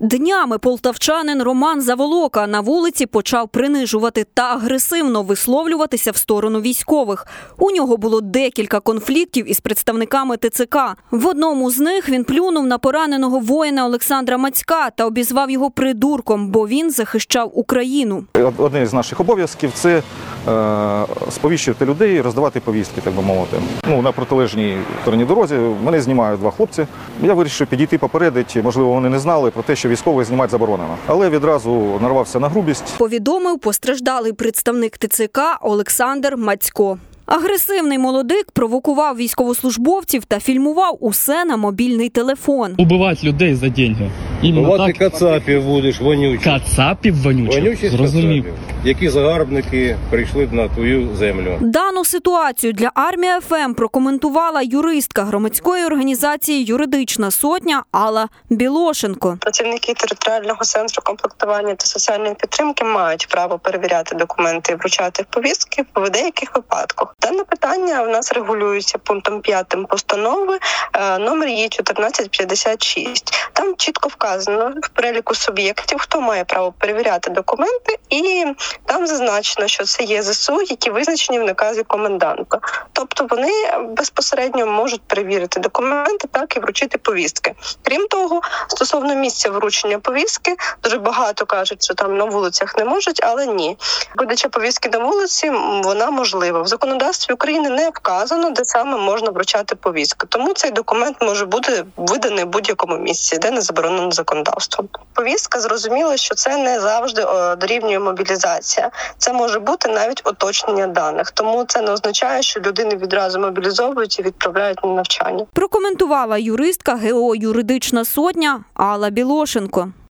Днями полтавчанин Роман Заволока на вулиці почав принижувати та агресивно висловлюватися в сторону військових. У нього було декілька конфліктів із представниками ТЦК. В одному з них він плюнув на пораненого воїна Олександра Мацька та обізвав його придурком, бо він захищав Україну. Один з наших обов'язків це е, сповіщувати людей, роздавати повістки, так би мовити. Ну, на протилежній стороні дорозі мене знімають два хлопці. Я вирішив підійти попередити. Можливо, вони не знали про те, що військових знімати заборонено. Але відразу нарвався на грубість. Повідомив постраждалий представник ТЦК Олександр Мацько. Агресивний молодик провокував військовослужбовців та фільмував усе на мобільний телефон. убивати людей за деньги. Іменно Бувати так кацапів будеш, вонючих. кацапів вонючих. Вонючих Зрозумів. кацапів, які загарбники прийшли б на твою землю. Дану ситуацію для армії ФМ прокоментувала юристка громадської організації Юридична сотня Алла Білошенко. Працівники територіального центру комплектування та соціальної підтримки мають право перевіряти документи і вручати повістки в деяких випадках. Дане питання в нас регулюється пунктом 5 постанови е, номер її 1456. Там чітко вказано в переліку суб'єктів, хто має право перевіряти документи, і там зазначено, що це є ЗСУ, які визначені в наказі коменданта. Тобто вони безпосередньо можуть перевірити документи, так і вручити повістки. Крім того, стосовно місця вручення повістки, дуже багато кажуть, що там на вулицях не можуть, але ні. Видача повістки на вулиці вона можлива. В законодавстві України не вказано, де саме можна вручати повістку. Тому цей документ може бути виданий в будь-якому місці, де не заборонено законодавством. Повістка зрозуміла, що це не завжди е, дорівнює мобілізація. Це може бути навіть уточнення даних. Тому це не означає, що людини відразу мобілізовують і відправляють на навчання. Прокоментувала юристка ГО Юридична сотня Алла Білошенко.